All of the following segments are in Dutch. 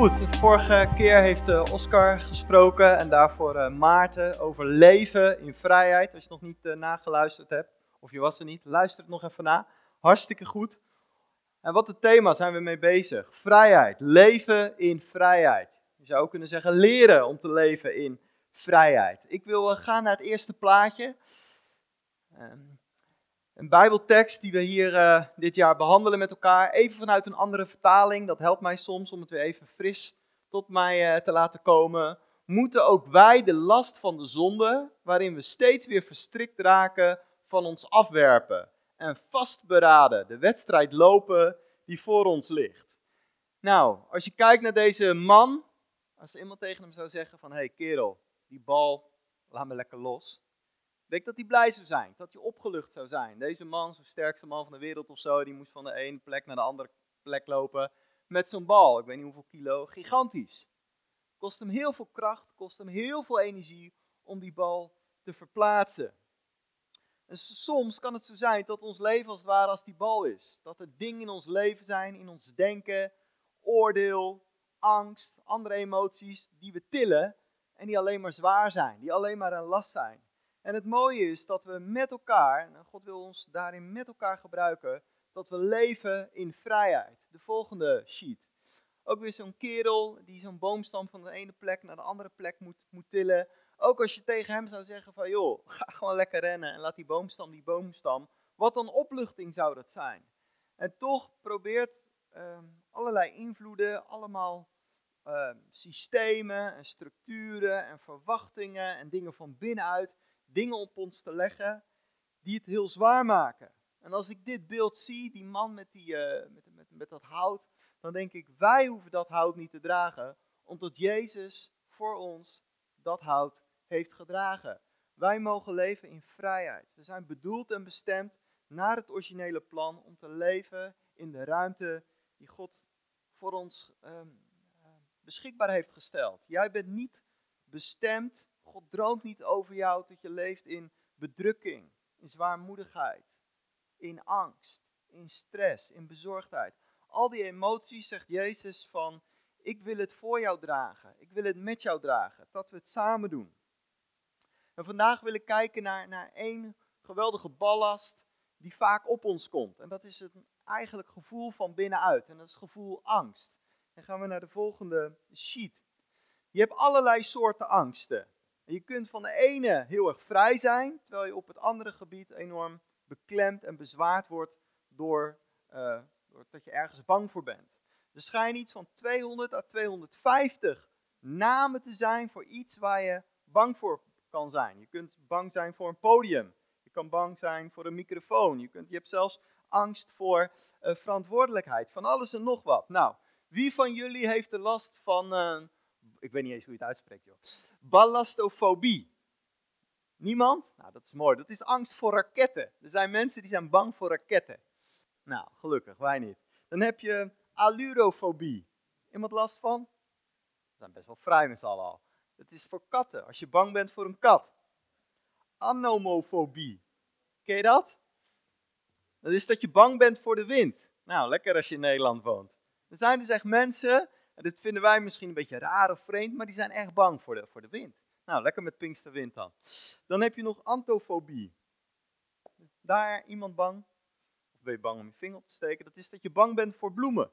Goed, vorige keer heeft uh, Oscar gesproken en daarvoor uh, Maarten over leven in vrijheid. Als je nog niet uh, nageluisterd hebt, of je was er niet, luister het nog even na. Hartstikke goed. En wat het thema zijn we mee bezig? Vrijheid, leven in vrijheid. Je zou ook kunnen zeggen leren om te leven in vrijheid. Ik wil gaan naar het eerste plaatje. Een Bijbeltekst die we hier uh, dit jaar behandelen met elkaar. Even vanuit een andere vertaling. Dat helpt mij soms om het weer even fris tot mij uh, te laten komen. Moeten ook wij de last van de zonde, waarin we steeds weer verstrikt raken, van ons afwerpen. En vastberaden de wedstrijd lopen die voor ons ligt. Nou, als je kijkt naar deze man. Als iemand tegen hem zou zeggen van, hé hey kerel, die bal, laat me lekker los denk dat hij blij zou zijn, dat hij opgelucht zou zijn. Deze man, zo'n sterkste man van de wereld of zo, die moest van de ene plek naar de andere plek lopen met zo'n bal. Ik weet niet hoeveel kilo, gigantisch. Kost hem heel veel kracht, kost hem heel veel energie om die bal te verplaatsen. En soms kan het zo zijn dat ons leven als het ware als die bal is. Dat er dingen in ons leven zijn, in ons denken, oordeel, angst, andere emoties die we tillen en die alleen maar zwaar zijn, die alleen maar een last zijn. En het mooie is dat we met elkaar, en God wil ons daarin met elkaar gebruiken, dat we leven in vrijheid. De volgende sheet. Ook weer zo'n kerel die zo'n boomstam van de ene plek naar de andere plek moet, moet tillen. Ook als je tegen hem zou zeggen van joh, ga gewoon lekker rennen en laat die boomstam die boomstam. Wat een opluchting zou dat zijn. En toch probeert uh, allerlei invloeden, allemaal uh, systemen en structuren en verwachtingen en dingen van binnenuit dingen op ons te leggen die het heel zwaar maken. En als ik dit beeld zie, die man met, die, uh, met, met, met dat hout, dan denk ik, wij hoeven dat hout niet te dragen, omdat Jezus voor ons dat hout heeft gedragen. Wij mogen leven in vrijheid. We zijn bedoeld en bestemd naar het originele plan om te leven in de ruimte die God voor ons um, beschikbaar heeft gesteld. Jij bent niet bestemd God droomt niet over jou dat je leeft in bedrukking, in zwaarmoedigheid, in angst, in stress, in bezorgdheid. Al die emoties zegt Jezus van, ik wil het voor jou dragen, ik wil het met jou dragen, dat we het samen doen. En vandaag wil ik kijken naar, naar één geweldige ballast die vaak op ons komt. En dat is het eigenlijk gevoel van binnenuit. En dat is het gevoel angst. Dan gaan we naar de volgende sheet. Je hebt allerlei soorten angsten je kunt van de ene heel erg vrij zijn, terwijl je op het andere gebied enorm beklemd en bezwaard wordt door, uh, dat je ergens bang voor bent. Er schijnen iets van 200 à 250 namen te zijn voor iets waar je bang voor kan zijn. Je kunt bang zijn voor een podium. Je kan bang zijn voor een microfoon. Je, kunt, je hebt zelfs angst voor uh, verantwoordelijkheid. Van alles en nog wat. Nou, wie van jullie heeft de last van ik weet niet eens hoe je het uitspreekt, joh. Ballastofobie. Niemand? Nou, dat is mooi. Dat is angst voor raketten. Er zijn mensen die zijn bang voor raketten. Nou, gelukkig, wij niet. Dan heb je allurofobie. Iemand last van? We zijn best wel vrij met z'n al. Het is voor katten, als je bang bent voor een kat. Anomofobie. Ken je dat? Dat is dat je bang bent voor de wind. Nou, lekker als je in Nederland woont. Er zijn dus echt mensen dit vinden wij misschien een beetje raar of vreemd, maar die zijn echt bang voor de, voor de wind. Nou, lekker met Pinksterwind dan. Dan heb je nog antofobie. Daar iemand bang, of ben je bang om je vinger op te steken, dat is dat je bang bent voor bloemen.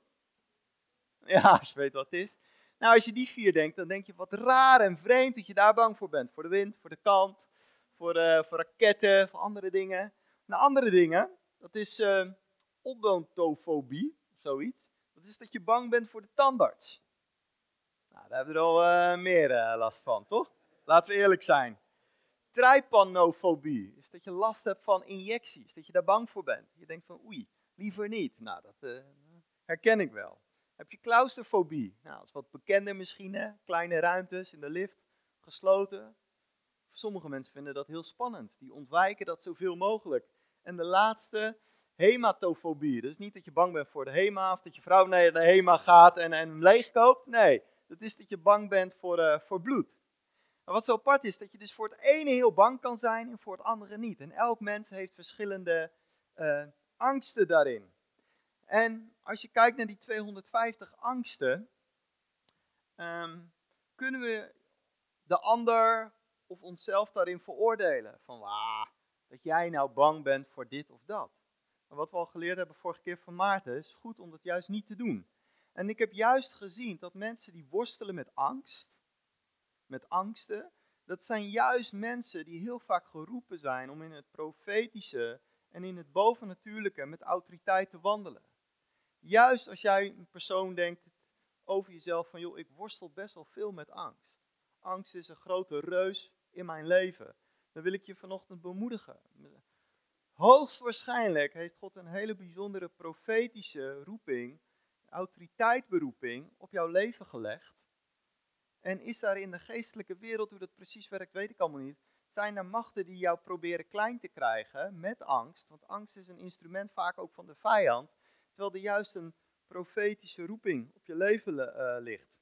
Ja, je weet wat het is. Nou, als je die vier denkt, dan denk je wat raar en vreemd dat je daar bang voor bent. Voor de wind, voor de kant, voor, uh, voor raketten, voor andere dingen. Nou, andere dingen, dat is uh, odontofobie, zoiets is dat je bang bent voor de tandarts. Nou, daar hebben we er al uh, meer uh, last van, toch? Laten we eerlijk zijn. Trypanofobie is dat je last hebt van injecties, dat je daar bang voor bent. Je denkt van oei, liever niet. Nou, dat uh, herken ik wel. Heb je claustrofobie? Nou, dat is wat bekender misschien, kleine ruimtes in de lift, gesloten. Sommige mensen vinden dat heel spannend. Die ontwijken dat zoveel mogelijk. En de laatste hematofobie. Dus niet dat je bang bent voor de hema of dat je vrouw naar de hema gaat en, en hem leegkoopt. Nee, dat is dat je bang bent voor, uh, voor bloed. Maar wat zo apart is, dat je dus voor het ene heel bang kan zijn en voor het andere niet. En elk mens heeft verschillende uh, angsten daarin. En als je kijkt naar die 250 angsten, ehm, kunnen we de ander of onszelf daarin veroordelen. Van wah, dat jij nou bang bent voor dit of dat. Maar wat we al geleerd hebben vorige keer van Maarten, is goed om dat juist niet te doen. En ik heb juist gezien dat mensen die worstelen met angst, met angsten, dat zijn juist mensen die heel vaak geroepen zijn om in het profetische en in het bovennatuurlijke met autoriteit te wandelen. Juist als jij een persoon denkt over jezelf van joh, ik worstel best wel veel met angst. Angst is een grote reus in mijn leven. Dan wil ik je vanochtend bemoedigen. Hoogstwaarschijnlijk heeft God een hele bijzondere profetische roeping, autoriteitberoeping op jouw leven gelegd. En is daar in de geestelijke wereld, hoe dat precies werkt, weet ik allemaal niet. Zijn er machten die jou proberen klein te krijgen met angst? Want angst is een instrument vaak ook van de vijand. Terwijl er juist een profetische roeping op je leven uh, ligt.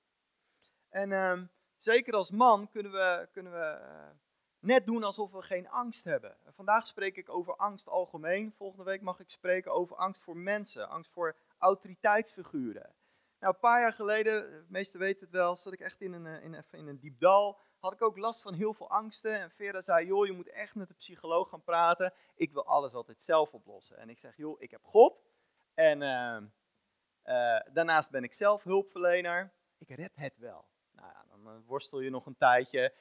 En uh, zeker als man kunnen we, kunnen we uh, net doen alsof we geen angst hebben. Vandaag spreek ik over angst algemeen. Volgende week mag ik spreken over angst voor mensen, angst voor autoriteitsfiguren. Nou, een paar jaar geleden, de meesten weten het wel, zat ik echt in een, in, even in een diep dal. Had ik ook last van heel veel angsten. En Vera zei, joh, je moet echt met de psycholoog gaan praten. Ik wil alles altijd zelf oplossen. En ik zeg, joh, ik heb God. En uh, uh, daarnaast ben ik zelf hulpverlener. Ik red het wel. Nou ja, dan uh, worstel je nog een tijdje.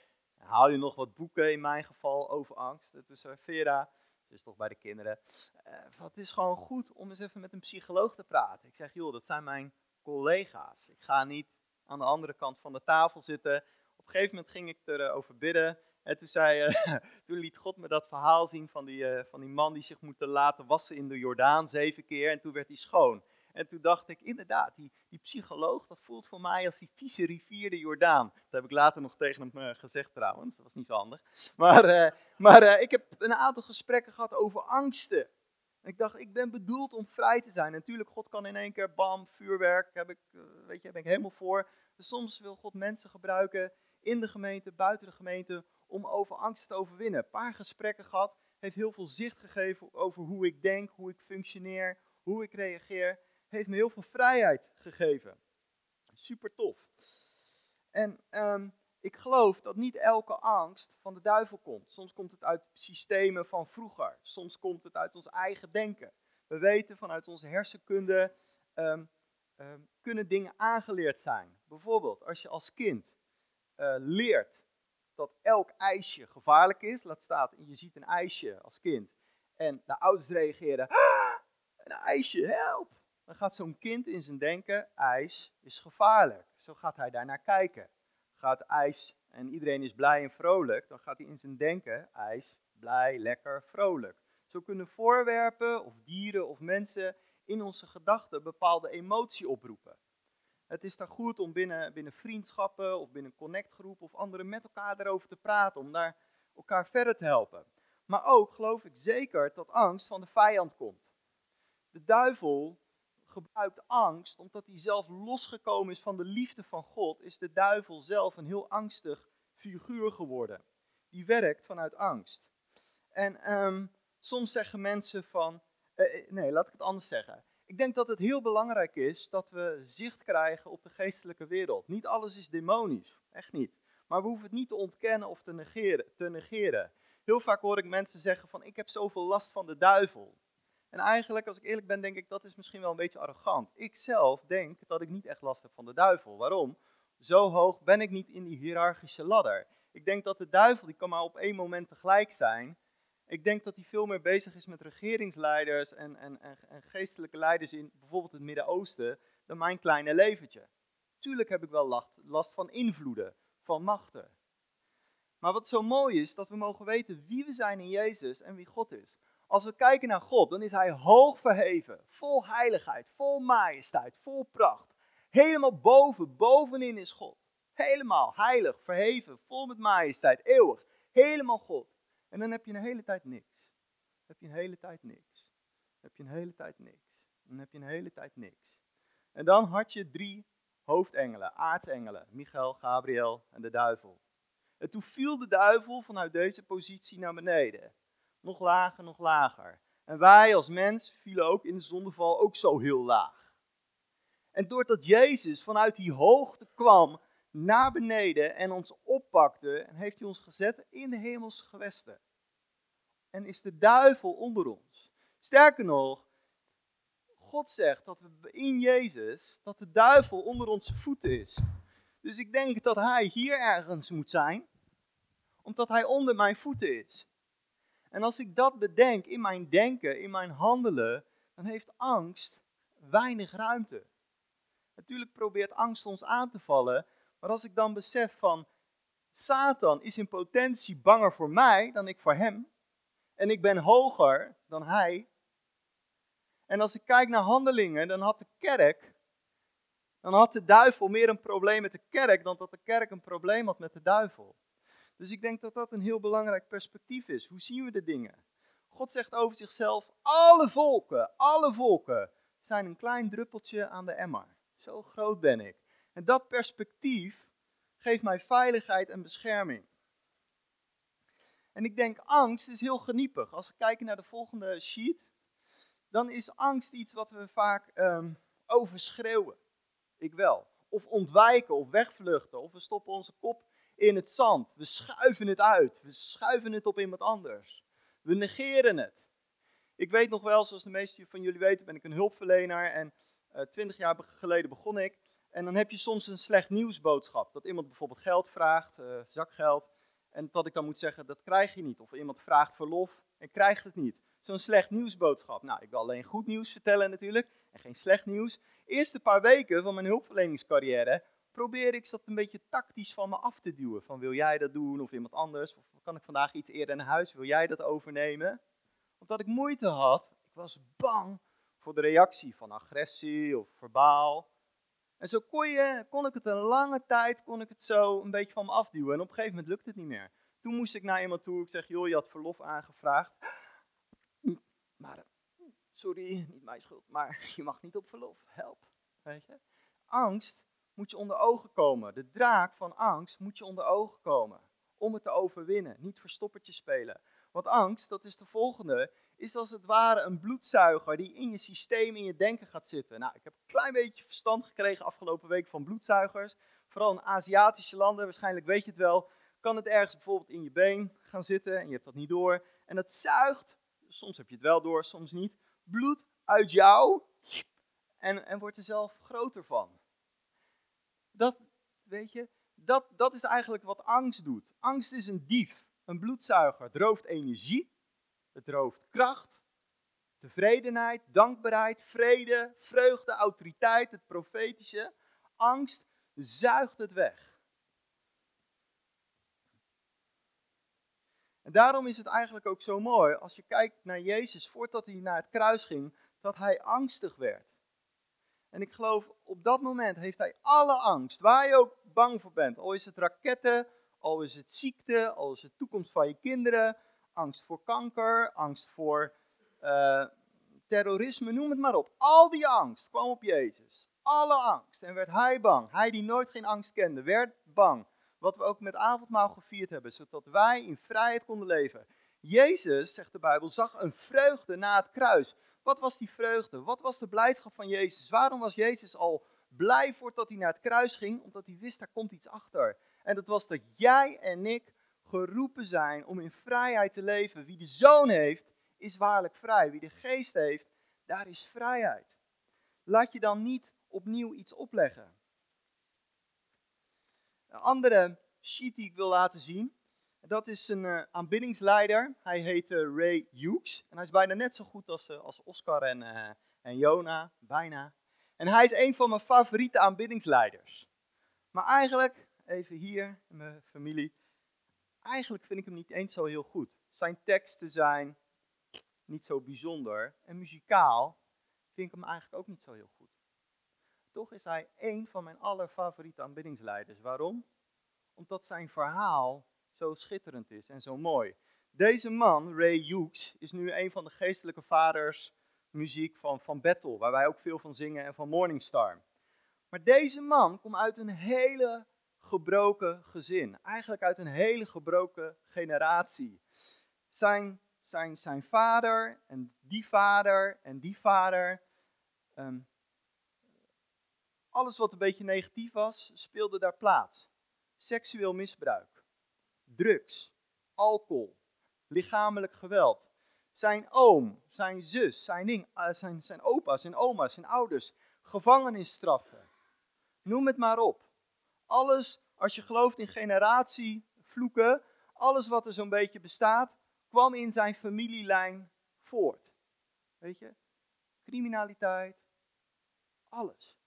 Haal je nog wat boeken, in mijn geval, over angst. Dus zei Vera, dus toch bij de kinderen. het is gewoon goed om eens even met een psycholoog te praten. Ik zeg, joh, dat zijn mijn collega's. Ik ga niet aan de andere kant van de tafel zitten. Op een gegeven moment ging ik erover bidden. En toen, zei, uh, toen liet God me dat verhaal zien van die, uh, van die man die zich moet laten wassen in de Jordaan zeven keer. En toen werd hij schoon. En toen dacht ik, inderdaad, die, die psycholoog, dat voelt voor mij als die vieze rivier de Jordaan. Dat heb ik later nog tegen hem uh, gezegd trouwens, dat was niet zo handig. Maar, maar ik heb een aantal gesprekken gehad over angsten. ik dacht, ik ben bedoeld om vrij te zijn. natuurlijk, God kan in één keer, bam, vuurwerk, heb ik, weet je, ben ik helemaal voor. Dus soms wil God mensen gebruiken in de gemeente, buiten de gemeente, om over angst te overwinnen. Een paar gesprekken gehad, heeft heel veel zicht gegeven over hoe ik denk, hoe ik functioneer, hoe ik reageer. Heeft me heel veel vrijheid gegeven. Super tof. En um, ik geloof dat niet elke angst van de duivel komt. Soms komt het uit systemen van vroeger. Soms komt het uit ons eigen denken. We weten vanuit onze hersenkunde um, kunnen dingen aangeleerd zijn. Bijvoorbeeld als je als kind uh, leert dat elk ijsje gevaarlijk is. Laat staan, je ziet een ijsje als kind. En de ouders reageren, ah, een ijsje, help. Dan gaat zo'n kind in zijn denken, ijs is gevaarlijk. Zo gaat hij daarnaar kijken. Gaat ijs en iedereen is blij en vrolijk, dan gaat hij in zijn denken, ijs, blij, lekker, vrolijk. Zo kunnen voorwerpen of dieren of mensen in onze gedachten bepaalde emotie oproepen. Het is dan goed om binnen, binnen vriendschappen of binnen connectgroepen of anderen met elkaar erover te praten, om daar elkaar verder te helpen. Maar ook geloof ik zeker dat angst van de vijand komt. De duivel gebruikt angst omdat hij zelf losgekomen is van de liefde van God, is de duivel zelf een heel angstig figuur geworden. Die werkt vanuit angst. En um, soms zeggen mensen van, uh, nee, laat ik het anders zeggen. Ik denk dat het heel belangrijk is dat we zicht krijgen op de geestelijke wereld. Niet alles is demonisch, echt niet. Maar we hoeven het niet te ontkennen of te negeren. Te negeren. Heel vaak hoor ik mensen zeggen van ik heb zoveel last van de duivel. En eigenlijk, als ik eerlijk ben, denk ik dat is misschien wel een beetje arrogant. Ik zelf denk dat ik niet echt last heb van de duivel. Waarom? Zo hoog ben ik niet in die hiërarchische ladder. Ik denk dat de duivel, die kan maar op één moment tegelijk zijn. Ik denk dat hij veel meer bezig is met regeringsleiders en, en, en, geestelijke leiders in bijvoorbeeld het Midden-Oosten dan mijn kleine leventje. Tuurlijk heb ik wel last, last van invloeden, van machten. Maar wat zo mooi is, dat we mogen weten wie we zijn in Jezus en wie God is. Als we kijken naar God, dan is Hij hoog verheven, vol heiligheid, vol majesteit, vol pracht. Helemaal boven, bovenin is God. Helemaal heilig, verheven, vol met majesteit, eeuwig. Helemaal God. En dan heb je een hele tijd niks. Heb je een hele tijd niks. Dan heb je een hele tijd niks. Dan heb je een hele tijd niks. En dan had je drie hoofdengelen, aartsengelen, Michael, Gabriel en de duivel. En toen viel de duivel vanuit deze positie naar beneden. Nog lager, nog lager. En wij als mens vielen ook in de zondeval ook zo heel laag. En doordat Jezus vanuit die hoogte kwam naar beneden en ons oppakte en heeft hij ons gezet in de hemelse gewesten. En is de duivel onder ons. Sterker nog, God zegt dat we in Jezus, dat de duivel onder onze voeten is. Dus ik denk dat hij hier ergens moet zijn, omdat hij onder mijn voeten is. En als ik dat bedenk in mijn denken, in mijn handelen, dan heeft angst weinig ruimte. Natuurlijk probeert angst ons aan te vallen, maar als ik dan besef van Satan is in potentie banger voor mij dan ik voor hem, en ik ben hoger dan hij, en als ik kijk naar handelingen, dan had de kerk, dan had de duivel meer een probleem met de kerk dan dat de kerk een probleem had met de duivel. Dus ik denk dat dat een heel belangrijk perspectief is. Hoe zien we de dingen? God zegt over zichzelf: alle volken, alle volken zijn een klein druppeltje aan de emmer. Zo groot ben ik. En dat perspectief geeft mij veiligheid en bescherming. En ik denk, angst is heel geniepig. Als we kijken naar de volgende sheet, dan is angst iets wat we vaak um, overschreeuwen. Ik wel. Of ontwijken, of wegvluchten, of we stoppen onze kop in het zand. We schuiven het uit. We schuiven het op iemand anders. We negeren het. Ik weet nog wel, zoals de meesten van jullie weten, ben ik een hulpverlener. En eh, twintig jaar geleden begon ik. En dan heb je soms een slecht nieuwsboodschap. Dat iemand bijvoorbeeld geld vraagt, uh, zakgeld. En dat ik dan moet zeggen, dat krijg je niet. Of iemand vraagt verlof en krijgt het niet. Zo'n slecht nieuwsboodschap. Nou, ik wil alleen goed nieuws vertellen natuurlijk. En geen slecht nieuws. Eerste paar weken van mijn hulpverleningscarrière probeer ik dat een beetje tactisch van me af te duwen. Van wil jij dat doen of iemand anders? Of kan ik vandaag iets eerder naar huis? Wil jij dat overnemen? Omdat ik moeite had. Ik was bang voor de reactie van agressie of verbaal. En zo kon, je, kon ik het een lange tijd kon ik het zo een beetje van me afduwen. En op een gegeven moment lukte het niet meer. Toen moest ik naar iemand toe. Ik zeg, joh, je had verlof aangevraagd. Maar, sorry, niet mijn schuld. Maar je mag niet op verlof. Help. Weet je? Angst moet je onder ogen komen. De draak van angst moet je onder ogen komen. Om het te overwinnen. Niet verstoppertje spelen. Want angst, dat is de volgende, is als het ware een bloedzuiger die in je systeem, in je denken gaat zitten. Nou, ik heb een klein beetje verstand gekregen afgelopen week van bloedzuigers. Vooral in Aziatische landen, waarschijnlijk weet je het wel, kan het ergens bijvoorbeeld in je been gaan zitten en je hebt dat niet door. En dat zuigt, soms heb je het wel door, soms niet, bloed uit jou en, en wordt er zelf groter van. Dat, weet je, dat, dat is eigenlijk wat angst doet. Angst is een dief, een bloedzuiger. Het rooft energie, het rooft kracht, tevredenheid, dankbaarheid, vrede, vreugde, autoriteit, het profetische. Angst zuigt het weg. En daarom is het eigenlijk ook zo mooi als je kijkt naar Jezus voordat hij naar het kruis ging, dat hij angstig werd. En ik geloof, op dat moment heeft hij alle angst, waar je ook bang voor bent. Al is het raketten, al is het ziekte, al is het toekomst van je kinderen, angst voor kanker, angst voor uh, terrorisme, noem het maar op. Al die angst kwam op Jezus. Alle angst. En werd hij bang. Hij die nooit geen angst kende, werd bang. Wat we ook met avondmaal gevierd hebben, zodat wij in vrijheid konden leven. Jezus, zegt de Bijbel, zag een vreugde na het kruis. Wat was die vreugde? Wat was de blijdschap van Jezus? Waarom was Jezus al blij voordat hij naar het kruis ging? Omdat hij wist, daar komt iets achter. En dat was dat jij en ik geroepen zijn om in vrijheid te leven. Wie de zoon heeft, is waarlijk vrij. Wie de geest heeft, daar is vrijheid. Laat je dan niet opnieuw iets opleggen. Een andere sheet die ik wil laten zien, dat is een uh, aanbiddingsleider. Hij heet uh, Ray Hughes. En hij is bijna net zo goed als, uh, als Oscar en, en Jona, bijna. En hij is een van mijn favoriete aanbiddingsleiders. Maar eigenlijk, even hier in mijn familie, eigenlijk vind ik hem niet eens zo heel goed. Zijn teksten zijn niet zo bijzonder. En muzikaal vind ik hem eigenlijk ook niet zo heel goed. Toch is hij één van mijn allerfavoriete aanbiddingsleiders. Waarom? Omdat zijn verhaal zo schitterend is en zo mooi. Deze man, Ray Hughes, is nu een van de geestelijke vaders muziek van, van Battle, waar wij ook veel van zingen, en van Morningstar. Maar deze man komt uit een hele gebroken gezin. Eigenlijk uit een hele gebroken generatie. Zijn, zijn, zijn vader en die vader en die vader. Um, alles wat een beetje negatief was, speelde daar plaats. Seksueel misbruik, drugs, alcohol, lichamelijk geweld. Zijn oom, zijn zus, zijn, ding, uh, zijn, zijn opa, zijn oma, zijn ouders, gevangenisstraffen. Noem het maar op. Alles, als je gelooft in generatievloeken, alles wat er zo'n beetje bestaat, kwam in zijn familielijn voort. Weet je? Criminaliteit, alles.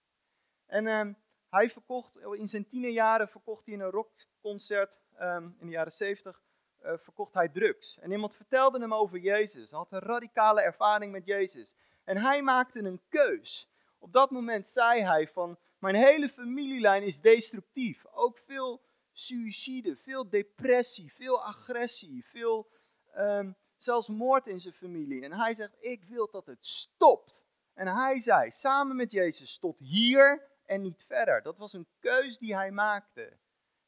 En ehm, hij verkocht, in zijn tienerjaren verkocht hij in een rockconcert um, in de jaren zeventig, uh, verkocht hij drugs. En iemand vertelde hem over Jezus. Had een radicale ervaring met Jezus. En hij maakte een keus. Op dat moment zei hij van, mijn hele familielijn is destructief. Ook veel suïcide, veel depressie, veel agressie, veel um, zelfs moord in zijn familie. En hij zegt, ik wil dat het stopt. En hij zei, samen met Jezus, tot hier en niet verder. Dat was een keus die hij maakte.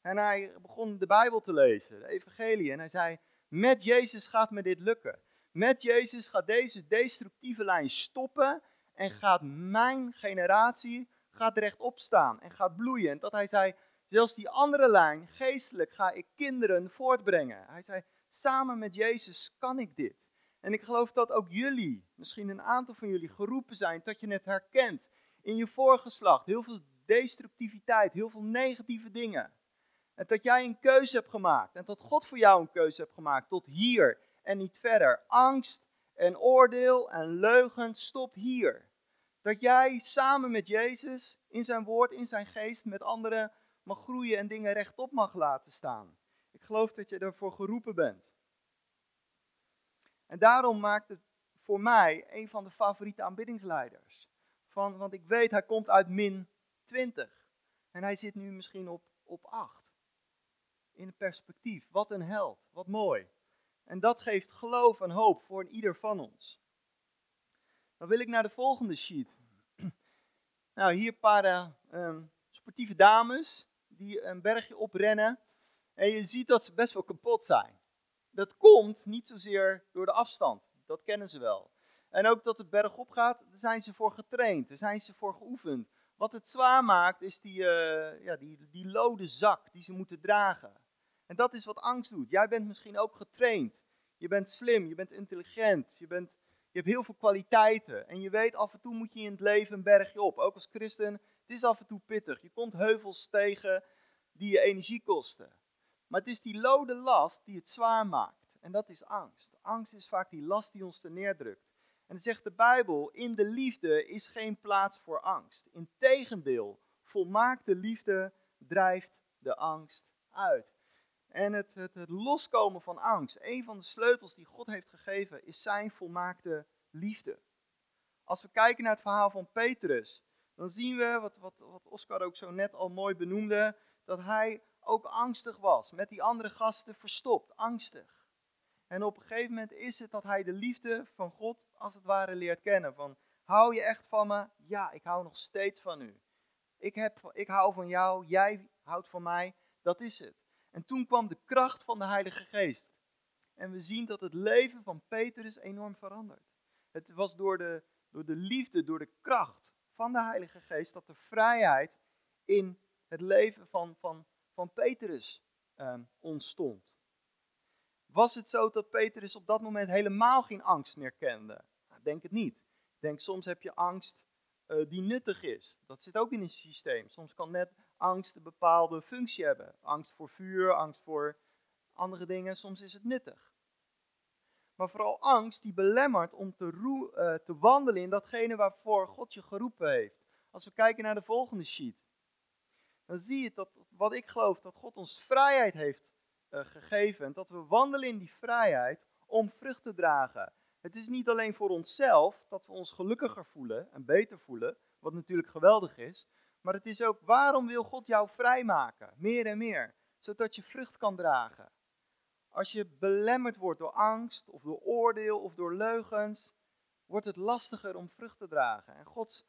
En hij begon de Bijbel te lezen, de Evangelie. En hij zei: Met Jezus gaat me dit lukken. Met Jezus gaat deze destructieve lijn stoppen. En gaat mijn generatie gaat rechtop staan en gaat bloeien. En dat hij zei: Zelfs die andere lijn, geestelijk, ga ik kinderen voortbrengen. Hij zei: Samen met Jezus kan ik dit. En ik geloof dat ook jullie, misschien een aantal van jullie, geroepen zijn dat je het herkent in je voorgeslacht. Heel veel destructiviteit, heel veel negatieve dingen. En dat jij een keuze hebt gemaakt. En dat God voor jou een keuze hebt gemaakt. Tot hier en niet verder. Angst en oordeel en leugen stopt hier. Dat jij samen met Jezus in zijn woord, in zijn geest, met anderen mag groeien en dingen rechtop mag laten staan. Ik geloof dat je ervoor geroepen bent. En daarom maakt het voor mij een van de favoriete aanbiddingsleiders. Van, want ik weet, hij komt uit min 20. En hij zit nu misschien op, op 8 in perspectief. Wat een held, wat mooi. En dat geeft geloof en hoop voor ieder van ons. Dan wil ik naar de volgende sheet. Nou, hier een paar uh, um, sportieve dames die een bergje oprennen. En je ziet dat ze best wel kapot zijn. Dat komt niet zozeer door de afstand, dat kennen ze wel. En ook dat het bergop gaat, daar zijn ze voor getraind, daar zijn ze voor geoefend. Wat het zwaar maakt, is die, uh, ja, die, die lode zak die ze moeten dragen. En dat is wat angst doet. Jij bent misschien ook getraind. Je bent slim, je bent intelligent, je, bent, je hebt heel veel kwaliteiten. En je weet, af en toe moet je in het leven een bergje op. Ook als christen, het is af en toe pittig. Je komt heuvels tegen die je energie kosten. Maar het is die lode last die het zwaar maakt. En dat is angst. Angst is vaak die last die ons te neerdrukt. En dan zegt de Bijbel, in de liefde is geen plaats voor angst. Integendeel, volmaakte liefde drijft de angst uit. En het, het, het, loskomen van angst, een van de sleutels die God heeft gegeven, is zijn volmaakte liefde. Als we kijken naar het verhaal van Petrus, dan zien we, wat, wat, wat Oscar ook zo net al mooi benoemde, dat hij ook angstig was, met die andere gasten verstopt, angstig. En op een gegeven moment is het dat hij de liefde van God als het ware leert kennen. Van, hou je echt van me? Ja, ik hou nog steeds van u. Ik, heb, ik hou van jou, jij houdt van mij, dat is het. En toen kwam de kracht van de Heilige Geest. En we zien dat het leven van Petrus enorm verandert. Het was door de, door de liefde, door de kracht van de Heilige Geest dat de vrijheid in het leven van, van, van Petrus ehm, ontstond. Was het zo dat Petrus op dat moment helemaal geen angst meer kende? Nou, denk het niet. Denk soms heb je angst uh, die nuttig is. Dat zit ook in een systeem. Soms kan net angst een bepaalde functie hebben. Angst voor vuur, angst voor andere dingen. Soms is het nuttig. Maar vooral angst die belemmert om te, uh, te wandelen in datgene waarvoor God je geroepen heeft. Als we kijken naar de volgende sheet, dan zie je dat wat ik geloof, dat God ons vrijheid heeft uh, gegeven. En dat we wandelen in die vrijheid om vrucht te dragen. Het is niet alleen voor onszelf dat we ons gelukkiger voelen en beter voelen, wat natuurlijk geweldig is, maar het is ook waarom wil God jou vrijmaken, meer en meer, zodat je vrucht kan dragen. Als je belemmerd wordt door angst of door oordeel of door leugens, wordt het lastiger om vrucht te dragen. En Gods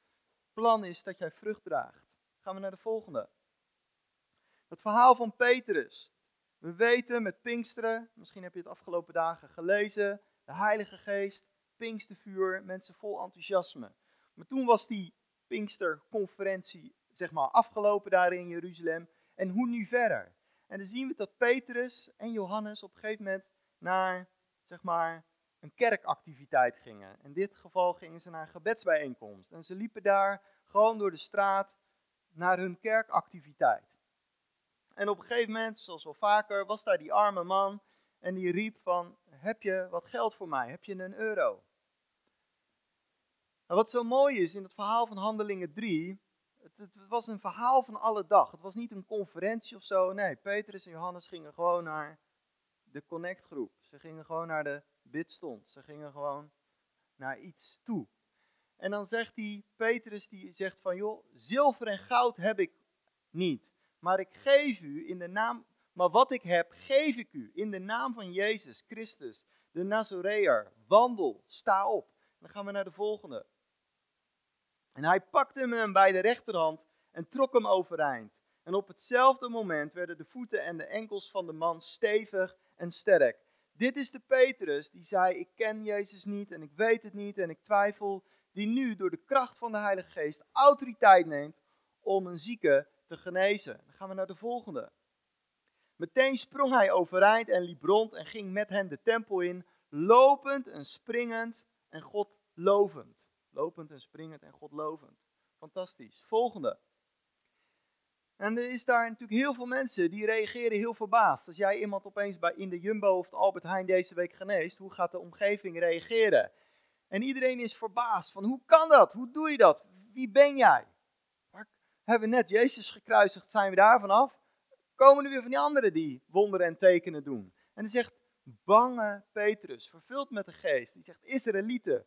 plan is dat jij vrucht draagt. Gaan we naar de volgende. Het verhaal van Petrus. We weten met Pinksteren, misschien heb je het afgelopen dagen gelezen, de Heilige Geest, Pinkstervuur, mensen vol enthousiasme. Maar toen was die Pinksterconferentie zeg maar afgelopen daar in Jeruzalem. En hoe nu verder? En dan zien we dat Petrus en Johannes op een gegeven moment naar, zeg maar, een kerkactiviteit gingen. In dit geval gingen ze naar een gebedsbijeenkomst. En ze liepen daar gewoon door de straat naar hun kerkactiviteit. En op een gegeven moment, zoals wel vaker, was daar die arme man en die riep van, heb je wat geld voor mij? Heb je een euro? En wat zo mooi is in het verhaal van Handelingen 3, het, het, was een verhaal van alle dag. Het was niet een conferentie of zo. Nee, Petrus en Johannes gingen gewoon naar de connectgroep. Ze gingen gewoon naar de bidstond. Ze gingen gewoon naar iets toe. En dan zegt die Petrus, die zegt van, joh, zilver en goud heb ik niet. Maar ik geef u in de naam, maar wat ik heb, geef ik u in de naam van Jezus Christus, de Nazoreër. Wandel, sta op. Dan gaan we naar de volgende. En hij pakte hem bij de rechterhand en trok hem overeind. En op hetzelfde moment werden de voeten en de enkels van de man stevig en sterk. Dit is de Petrus die zei: Ik ken Jezus niet en ik weet het niet en ik twijfel. Die nu door de kracht van de Heilige Geest autoriteit neemt om een zieke te genezen. Dan gaan we naar de volgende. Meteen sprong hij overeind en liep rond en ging met hen de tempel in, lopend en springend en God lovend. Lopend en springend en God lovend. Fantastisch. Volgende. En er is daar natuurlijk heel veel mensen die reageren heel verbaasd. Als jij iemand opeens bij in de Jumbo of de Albert Heijn deze week geneest, hoe gaat de omgeving reageren? En iedereen is verbaasd van hoe kan dat? Hoe doe je dat? Wie ben jij? Maar hebben we net Jezus gekruisigd, zijn we daar vanaf? Komen er weer van die anderen die wonderen en tekenen doen? En dan zegt bange Petrus, vervuld met de geest, die zegt Israëlieten,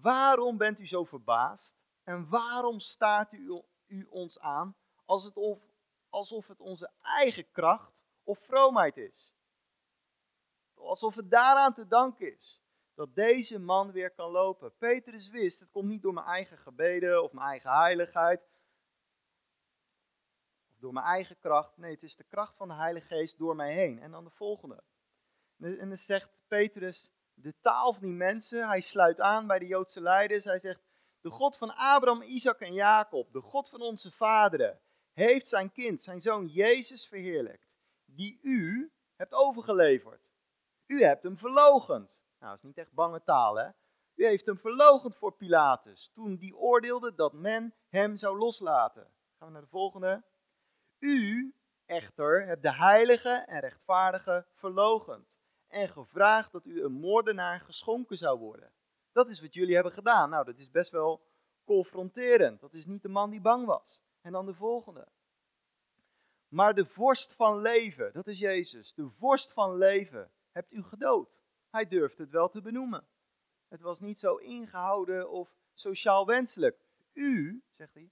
waarom bent u zo verbaasd? En waarom staat u, u ons aan alsof het onze eigen kracht of vroomheid is? Alsof het daaraan te danken is dat deze man weer kan lopen. Petrus wist, het komt niet door mijn eigen gebeden of mijn eigen heiligheid. Of door mijn eigen kracht. Nee, het is de kracht van de Heilige Geest door mij heen. En dan de volgende. En dan zegt Petrus, de taal van die mensen, hij sluit aan bij de Joodse leiders. Hij zegt, de God van Abraham, Isaac en Jacob, de God van onze vaderen, heeft zijn kind, zijn zoon Jezus verheerlijkt, die u hebt overgeleverd. U hebt hem verlogend nou, dat is niet echt bange taal, hè? U heeft hem verlogend voor Pilatus, toen die oordeelde dat men hem zou loslaten. Gaan we naar de volgende. U, echter, hebt de heilige en rechtvaardige verlogend en gevraagd dat u een moordenaar geschonken zou worden. Dat is wat jullie hebben gedaan. Nou, dat is best wel confronterend. Dat is niet de man die bang was. En dan de volgende. Maar de vorst van leven, dat is Jezus, de vorst van leven, hebt u gedood. Hij durfde het wel te benoemen. Het was niet zo ingehouden of sociaal wenselijk. U, zegt hij,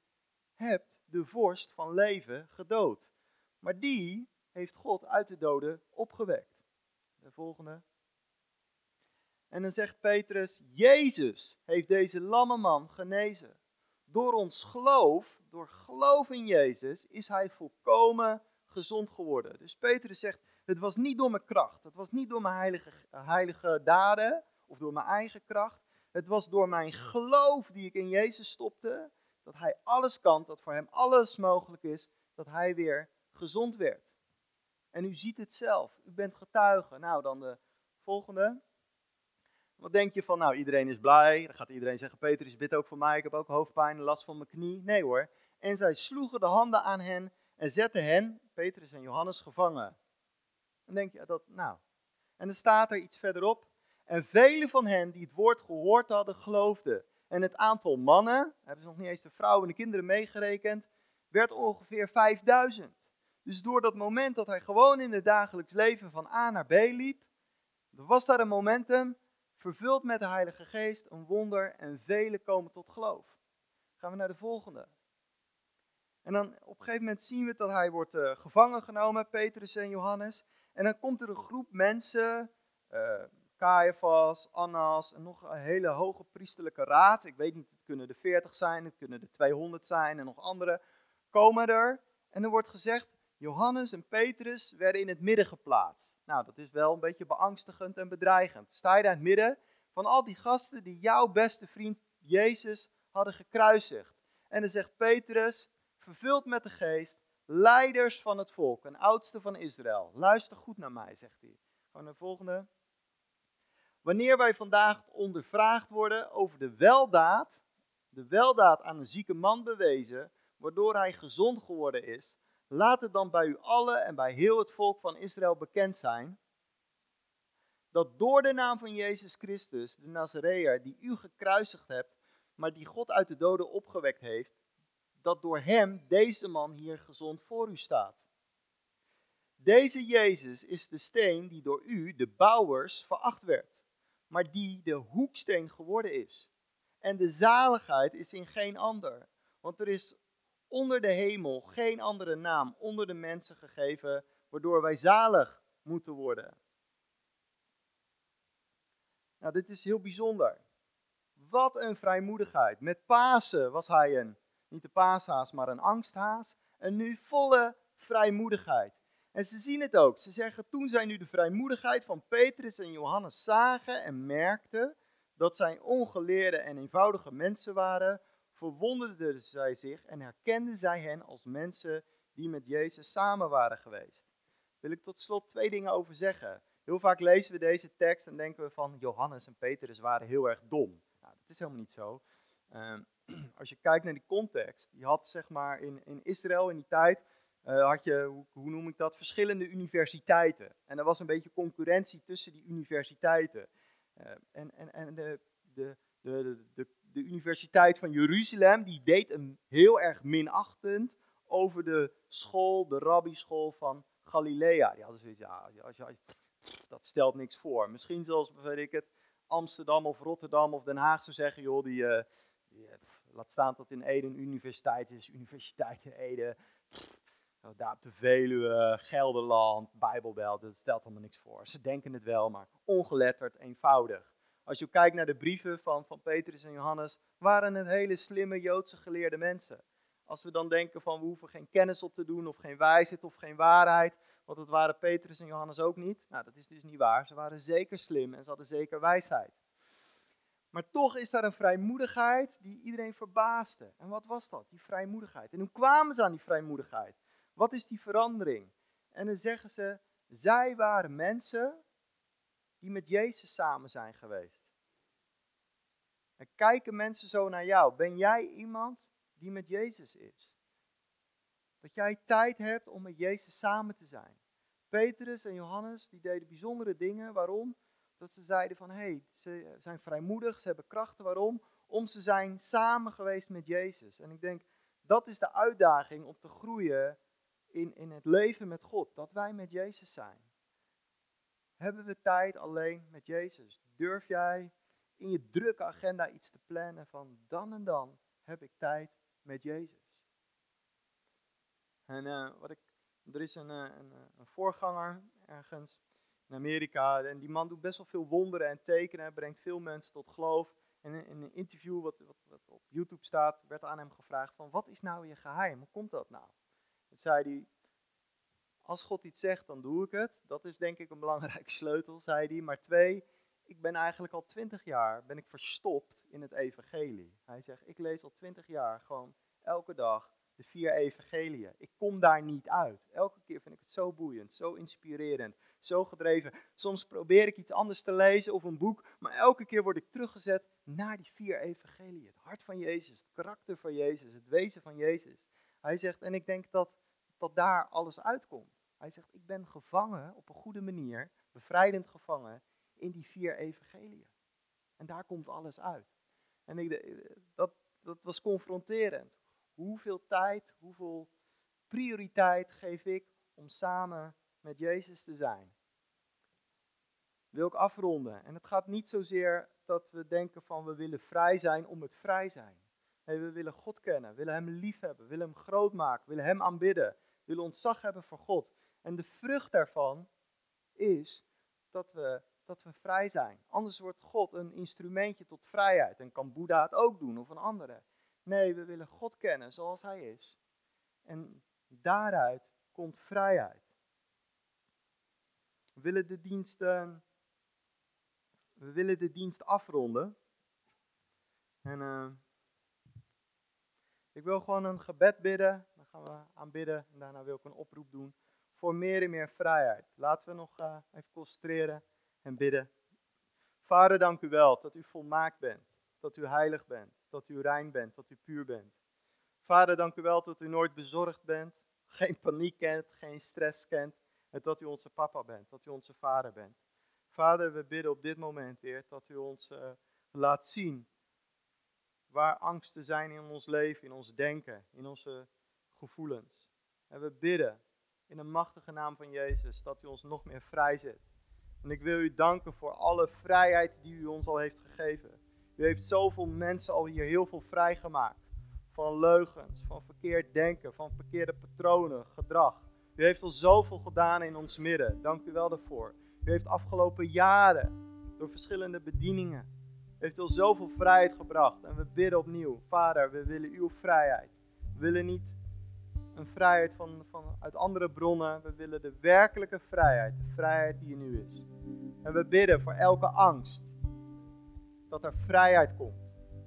hebt de vorst van leven gedood. Maar die heeft God uit de doden opgewekt. De volgende. En dan zegt Petrus, Jezus heeft deze lamme man genezen. Door ons geloof, door geloof in Jezus, is hij volkomen gezond geworden. Dus Petrus zegt, het was niet door mijn kracht. Het was niet door mijn heilige, heilige daden of door mijn eigen kracht. Het was door mijn geloof die ik in Jezus stopte. Dat hij alles kan, dat voor hem alles mogelijk is. Dat hij weer gezond werd. En u ziet het zelf. U bent getuige. Nou, dan de volgende. Wat denk je van, nou, iedereen is blij. Dan gaat iedereen zeggen, Peter, is bid ook voor mij. Ik heb ook hoofdpijn last van mijn knie. Nee hoor. En zij sloegen de handen aan hen en zetten hen, Petrus en Johannes, gevangen. Dan denk je dat, nou. En dan staat er iets verderop. En vele van hen die het woord gehoord hadden, geloofden. En het aantal mannen, hebben ze nog niet eens de vrouwen en de kinderen meegerekend, werd ongeveer 5000. Dus door dat moment dat hij gewoon in het dagelijks leven van A naar B liep, was daar een momentum, vervuld met de Heilige Geest, een wonder en velen komen tot geloof. Gaan we naar de volgende. En dan op een gegeven moment zien we dat hij wordt uh, gevangen genomen, Petrus en Johannes. En dan komt er een groep mensen, uh, Caiaphas, Annas en nog een hele hoge priesterlijke raad. Ik weet niet, het kunnen er 40 zijn, het kunnen er 200 zijn en nog andere. Komen er en er wordt gezegd, Johannes en Petrus werden in het midden geplaatst. Nou, dat is wel een beetje beangstigend en bedreigend. Sta je daar in het midden van al die gasten die jouw beste vriend Jezus hadden gekruisigd. En dan zegt Petrus, vervuld met de geest, leiders van het volk, een oudste van Israël. Luister goed naar mij, zegt hij. Gewoon de volgende. Wanneer wij vandaag ondervraagd worden over de weldaad, de weldaad aan een zieke man bewezen, waardoor hij gezond geworden is, laat het dan bij u allen en bij heel het volk van Israël bekend zijn, dat door de naam van Jezus Christus, de Nazareër, die u gekruisigd hebt, maar die God uit de doden opgewekt heeft, dat door hem deze man hier gezond voor u staat. Deze Jezus is de steen die door u, de bouwers, veracht werd, maar die de hoeksteen geworden is. En de zaligheid is in geen ander, want er is onder de hemel geen andere naam onder de mensen gegeven, waardoor wij zalig moeten worden. Nou, dit is heel bijzonder. Wat een vrijmoedigheid. Met Pasen was hij een, niet de paashaas, maar een angsthaas. En nu volle vrijmoedigheid. En ze zien het ook. Ze zeggen, toen zij nu de vrijmoedigheid van Petrus en Johannes zagen en merkten dat zij ongeleerde en eenvoudige mensen waren, verwonderden zij zich en herkenden zij hen als mensen die met Jezus samen waren geweest. Wil ik tot slot twee dingen over zeggen. Heel vaak lezen we deze tekst en denken we van Johannes en Petrus waren heel erg dom. Nou, dat is helemaal niet zo. Ehm, als je kijkt naar die context, je had zeg maar in, in Israël in die tijd, uh, had je, hoe, noem ik dat, verschillende universiteiten. En er was een beetje concurrentie tussen die universiteiten. Uh, en en, en de, de, de, de, de Universiteit van Jeruzalem, die deed hem heel erg minachtend over de school, de rabbischool van Galilea. Die hadden zoiets, ja, als je, dat stelt niks voor. Misschien zoals, weet ik het, Amsterdam of Rotterdam of Den Haag zou zeggen, joh, die, die eh, laat staan dat in Ede een universiteit is, Universiteit in Ede, daar op de Veluwe, Gelderland, Bijbelbelt, dat stelt allemaal niks voor. Ze denken het wel, maar ongeletterd, eenvoudig. Als je kijkt naar de brieven van, van Petrus en Johannes, waren het hele slimme Joodse geleerde mensen. Als we dan denken van we hoeven geen kennis op te doen of geen wijsheid of geen waarheid, want dat waren Petrus en Johannes ook niet. Nou, dat is dus niet waar. Ze waren zeker slim en ze hadden zeker wijsheid. Maar toch is daar een vrijmoedigheid die iedereen verbaasde. En wat was dat, die vrijmoedigheid? En hoe kwamen ze aan die vrijmoedigheid? Wat is die verandering? En dan zeggen ze, zij waren mensen die met Jezus samen zijn geweest. En kijken mensen zo naar jou. Ben jij iemand die met Jezus is? Dat jij tijd hebt om met Jezus samen te zijn. Petrus en Johannes, die deden bijzondere dingen. Waarom? Dat ze zeiden van, hé, hey, ze zijn vrijmoedig, ze hebben krachten. Waarom? Om ze zijn samen geweest met Jezus. En ik denk, dat is de uitdaging om te groeien in, in het leven met God. Dat wij met Jezus zijn. Hebben we tijd alleen met Jezus? Durf jij in je drukke agenda iets te plannen van dan en dan heb ik tijd met Jezus? En uh, wat ik, er is een, uh, een, een, voorganger ergens in Amerika en die man doet best wel veel wonderen en tekenen, brengt veel mensen tot geloof. En in, een interview wat, wat, wat, op YouTube staat, werd aan hem gevraagd van wat is nou je geheim? Hoe komt dat nou? En zei hij, als God iets zegt, dan doe ik het. Dat is denk ik een belangrijke sleutel, zei hij. Maar twee, ik ben eigenlijk al twintig jaar ben ik verstopt in het evangelie. Hij zegt, ik lees al twintig jaar gewoon elke dag de vier evangeliën. Ik kom daar niet uit. Elke keer vind ik het zo boeiend, zo inspirerend, zo gedreven. Soms probeer ik iets anders te lezen of een boek, maar elke keer word ik teruggezet naar die vier evangeliën. Het hart van Jezus, het karakter van Jezus, het wezen van Jezus. Hij zegt, en ik denk dat, dat daar alles uitkomt. Hij zegt, ik ben gevangen op een goede manier, bevrijdend gevangen in die vier evangeliën. En daar komt alles uit. En ik, dat, dat was confronterend. Hoeveel tijd, hoeveel prioriteit geef ik om samen met Jezus te zijn? Wil ik afronden. En het gaat niet zozeer dat we denken van we willen vrij zijn om het vrij zijn. Nee, we willen God kennen, willen Hem liefhebben, willen Hem groot maken, willen Hem aanbidden, willen ontzag hebben voor God. En de vrucht daarvan is dat we, dat we vrij zijn. Anders wordt God een instrumentje tot vrijheid. En kan Boeddha het ook doen of een andere. Nee, we willen God kennen zoals Hij is. En daaruit komt vrijheid. We willen de dienst, uh, we willen de dienst afronden. En uh, ik wil gewoon een gebed bidden. Dan gaan we aanbidden. En daarna wil ik een oproep doen voor meer en meer vrijheid. Laten we nog uh, even concentreren en bidden. Vader, dank u wel dat u volmaakt bent. Dat u heilig bent. Dat u rein bent. Dat u puur bent. Vader, dank u wel dat u nooit bezorgd bent. Geen paniek kent. Geen stress kent. En dat u onze papa bent. Dat u onze vader bent. Vader, we bidden op dit moment, Heer, dat u ons uh, laat zien waar angsten zijn in ons leven, in ons denken, in onze gevoelens. En we bidden in de machtige naam van Jezus dat u ons nog meer vrijzet. En ik wil u danken voor alle vrijheid die u ons al heeft gegeven. U heeft zoveel mensen al hier heel veel vrijgemaakt. Van leugens, van verkeerd denken, van verkeerde patronen, gedrag. U heeft al zoveel gedaan in ons midden. Dank u wel daarvoor. U heeft afgelopen jaren door verschillende bedieningen heeft al zoveel vrijheid gebracht. En we bidden opnieuw, Vader, we willen uw vrijheid. We willen niet een vrijheid van, van, uit andere bronnen. We willen de werkelijke vrijheid, de vrijheid die er nu is. En we bidden voor elke angst dat er vrijheid komt.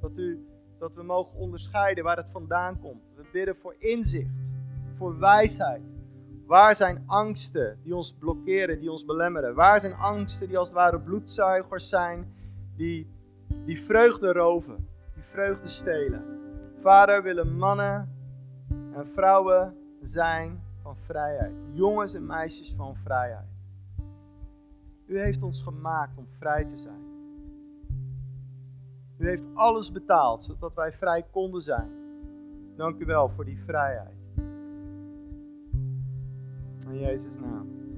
Dat, u, dat we mogen onderscheiden waar het vandaan komt. We bidden voor inzicht, voor wijsheid. Waar zijn angsten die ons blokkeren, die ons belemmeren? Waar zijn angsten die als het ware bloedzuigers zijn, die die vreugde roven, die vreugde stelen. Vader, willen mannen en vrouwen zijn van vrijheid. Jongens en meisjes van vrijheid. U heeft ons gemaakt om vrij te zijn. U heeft alles betaald zodat wij vrij konden zijn. Dank u wel voor die vrijheid. In Jezus' naam.